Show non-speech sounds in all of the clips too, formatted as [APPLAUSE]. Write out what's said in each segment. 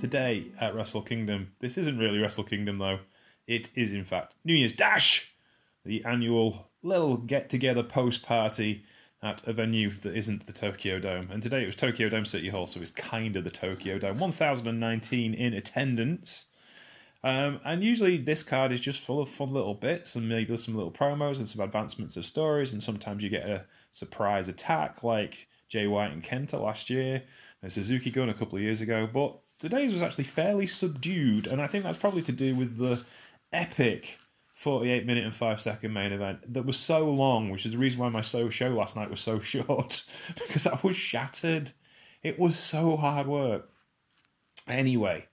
today at Wrestle Kingdom. This isn't really Wrestle Kingdom though. It is in fact New Year's Dash, the annual little get together post party at a venue that isn't the Tokyo Dome. And today it was Tokyo Dome City Hall, so it's kind of the Tokyo Dome. 1,019 in attendance. Um, and usually this card is just full of fun little bits and maybe some little promos and some advancements of stories. And sometimes you get a surprise attack like Jay White and Kenta last year and Suzuki Gun a couple of years ago. But today's was actually fairly subdued. And I think that's probably to do with the epic 48 minute and 5 second main event that was so long, which is the reason why my so show last night was so [LAUGHS] short, because I was shattered. It was so hard work. Anyway,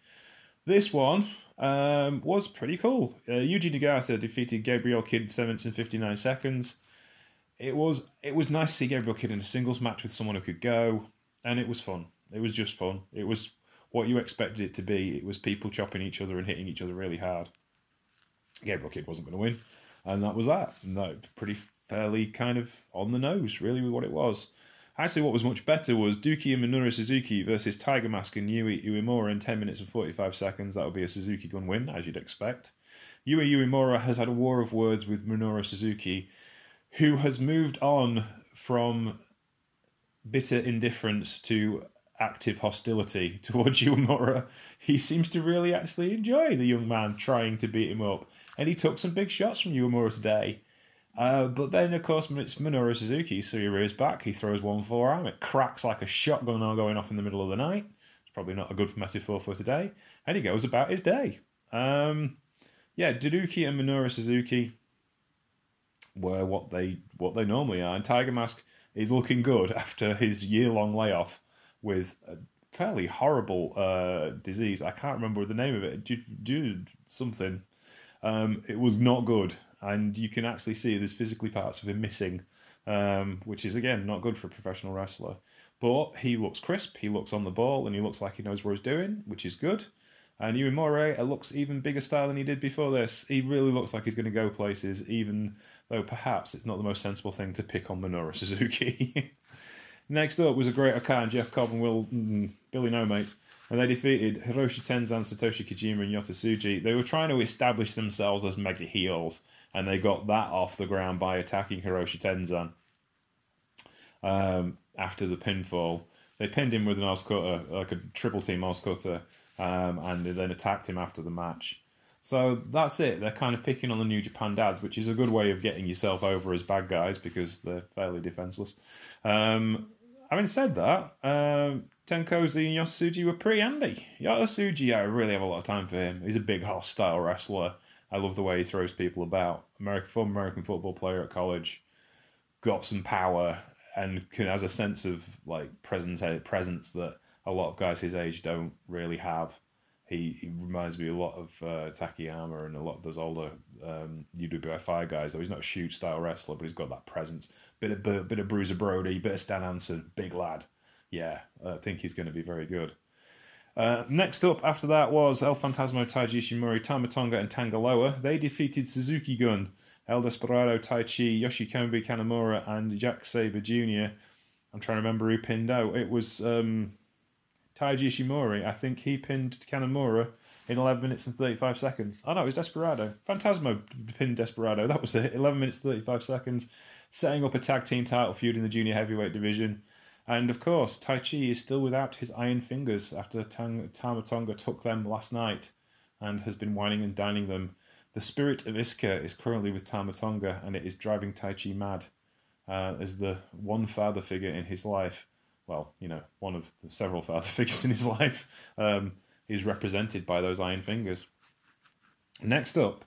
this one um, was pretty cool. Uh, Yuji Nagata defeated Gabriel Kidd 7 in 59 seconds. It was it was nice to see Gabriel Kidd in a singles match with someone who could go, and it was fun. It was just fun. It was what you expected it to be. It was people chopping each other and hitting each other really hard. Gabriel Kidd wasn't going to win, and that was that. That pretty fairly kind of on the nose, really, with what it was. Actually, what was much better was Douki and Minoru Suzuki versus Tiger Mask and Yui Uemura in 10 minutes and 45 seconds. That would be a Suzuki gun win, as you'd expect. Yui Uemura has had a war of words with Minoru Suzuki, who has moved on from bitter indifference to active hostility [LAUGHS] towards Uemura. He seems to really actually enjoy the young man trying to beat him up and he took some big shots from Uemura today. Uh, but then, of course, it's Minoru Suzuki, so he rears back, he throws one forearm, it cracks like a shotgun going off in the middle of the night. It's probably not a good metaphor for today. And he goes about his day. Um, yeah, Douki and Minoru Suzuki were what they what they normally are, and Tiger Mask is looking good [LAUGHS] after his year long layoff with a fairly horrible uh, disease. I can't remember the name of it. Do, something um, it was not good, and you can actually see there's physically parts of him missing, um, which is again not good for a professional wrestler. But he looks crisp, he looks on the ball, and he looks like he knows what he's doing, which is good. And Uemura looks even bigger style than he did before this. He really looks like he's going to go places, even though perhaps it's not the most sensible thing to pick on Minoru Suzuki. [LAUGHS] Next up was a great O-Khan, Jeff Cobb and Will mm, Billy No Mates and they defeated Hiroshi Tenzan, Satoshi Kojima, and Yota Tsuji. They were trying to establish themselves as mega heels, and they got that off the ground by attacking Hiroshi Tenzan um, after the pinfall. They pinned him with an Oscutter, like a triple team Oscutter, um, and then attacked him after the match. So that's it. They're kind of picking on the New Japan dads, which is a good way of getting yourself over as bad guys because they're fairly defenseless. Um, having said that, um, Tenkozy and Yosuji were pretty handy. Yosuji, I really have a lot of time for him. He's a big, hostile wrestler. I love the way he throws people about. American, former American football player at college, got some power and can, has a sense of like presence presence that a lot of guys his age don't really have. He, he reminds me a lot of uh, Takayama and a lot of those older um, UWFI guys. Though he's not a shoot style wrestler, but he's got that presence. Bit of bit, bit of Bruiser Brody, bit of Stan Hansen, big lad yeah, I think he's going to be very good. Uh, next up after that was El Phantasmo, Taiji Ishimori, Tama Tonga, and Tanga Loa. They defeated Suzuki Gun, El Desperado, Taichi, Yoshinobu Kanemaru, and Zack Sabre Jr. I'm trying to remember who pinned out. It was um, Taiji Ishimori. I think he pinned Kanemaru in 11 minutes and 35 seconds. Oh no, it was Desperado. Phantasmo pinned Desperado. That was it. 11 minutes 35 seconds. Setting up a tag team title feud in the junior heavyweight division. And of course, Taichi is still without his iron fingers after Tang- Tama Tonga took them last night and has been whining and dining them. The spirit of Iizuka is currently with Tama Tonga and it is driving Taichi mad uh, as the one father figure in his life. Well, you know, one of the several [LAUGHS] father figures in his life um, is represented by those iron fingers. Next up,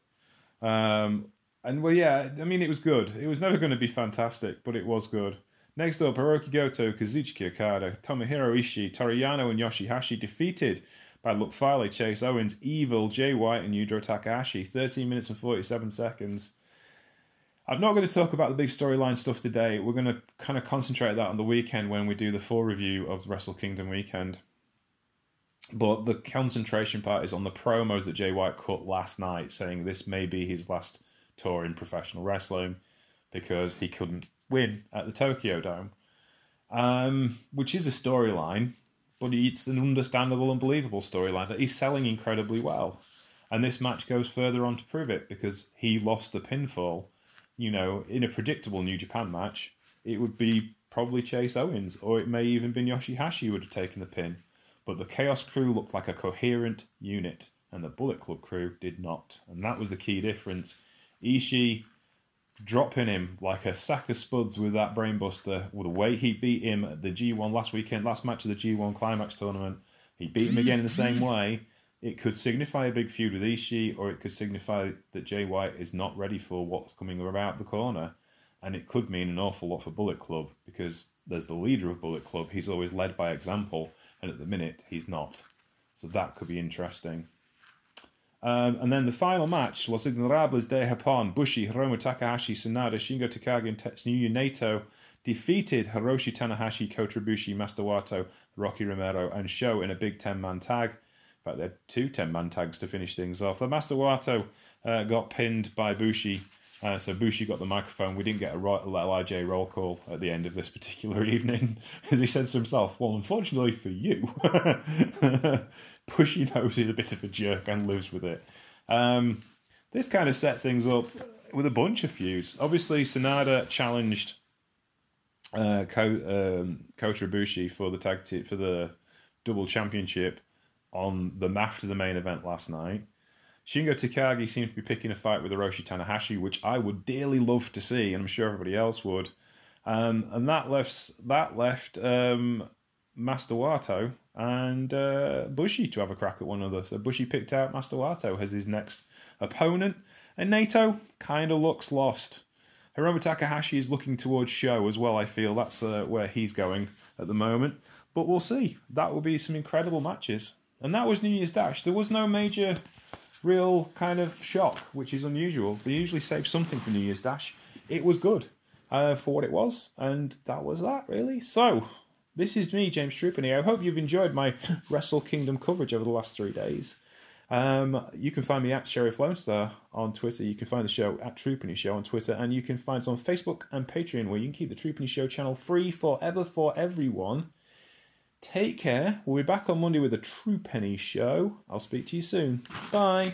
um, and well, yeah, I mean, it was good. It was never going to be fantastic, but it was good. Next up, Hiroki Goto, Kazuchika Okada, Tomohiro Ishii, Toru Yano, and Yoshihashi defeated by Luck Fale, Chase Owens, Evil, Jay White, and Yujiro Takahashi. 13 minutes and 47 seconds. I'm not going to talk about the big storyline stuff today. We're going to kind of concentrate that on the weekend when we do the full review of Wrestle Kingdom weekend. But the concentration part is on the promos that Jay White cut last night, saying this may be his last tour in professional wrestling because he couldn't win at the Tokyo Dome, um, which is a storyline. but it's an understandable and believable storyline that he's selling incredibly well. And this match goes further on to prove it because he lost the pinfall. You know, in a predictable New Japan match, it would be probably Chase Owens, or it may even been Yoshihashi who would have taken the pin. But the Chaos crew looked like a coherent unit, and the Bullet Club crew did not. And that was the key difference. Ishii dropping him like a sack of spuds with that brainbuster, with the way he beat him at the G1 last weekend, last match of the G1 Climax tournament. He beat him again in the same [LAUGHS] way. It could signify a big feud with Ishii, or it could signify that Jay White is not ready for what's coming around the corner. And it could mean an awful lot for Bullet Club because there's the leader of Bullet Club. He's always led by example, and at the minute, he's not. So that could be interesting. Um, and then the final match was in the Ingobernables de Japón. Bushi, Hiromu Takahashi, Sanada, Shingo Takagi, and Tetsuya Naito defeated Hiroshi Tanahashi, Kota Ibushi, Master Wato, Rocky Romero, and Sho in a big 10 man tag. In fact, they had two 10 man tags to finish things off. The Master Wato uh, got pinned by Bushi uh, so Bushi got the microphone. We didn't get a LIJ roll call at the end of this particular [LAUGHS] evening, as he said to himself, "Well, unfortunately for you, [LAUGHS] Bushi knows he's a bit of a jerk and lives with it." Um, this kind of set things up with a bunch of feuds. Obviously, Sanada challenged uh, Ko, um, Kota Ibushi for the tag t- for the double championship on the after the main event last night. Shingo Takagi seems to be picking a fight with Hiroshi Tanahashi, which I would dearly love to see, and I'm sure everybody else would. Um, and that left that left um, Master Wato and uh, Bushi to have a crack at one another. So Bushi picked out Master Wato as his next opponent, and Naito kind of looks lost. Hiromu Takahashi is looking towards Sho as well. I feel that's uh, where he's going at the moment, but we'll see. That will be some incredible matches. And that was New Year's Dash. There was no major real kind of shock, which is unusual. They usually save something for New Year's Dash. It was good uh, for what it was, and that was that, really. So, this is me, James Trupany. I hope you've enjoyed my [LAUGHS] Wrestle Kingdom coverage over the last three days. Um, you can find me at Sheriff Lone Star on Twitter. You can find the show at Troopany Show on Twitter, and you can find us on Facebook and Patreon, where you can keep the Troopany Show channel free forever for everyone. Take care. We'll be back on Monday with a True Penny show. I'll speak to you soon. Bye.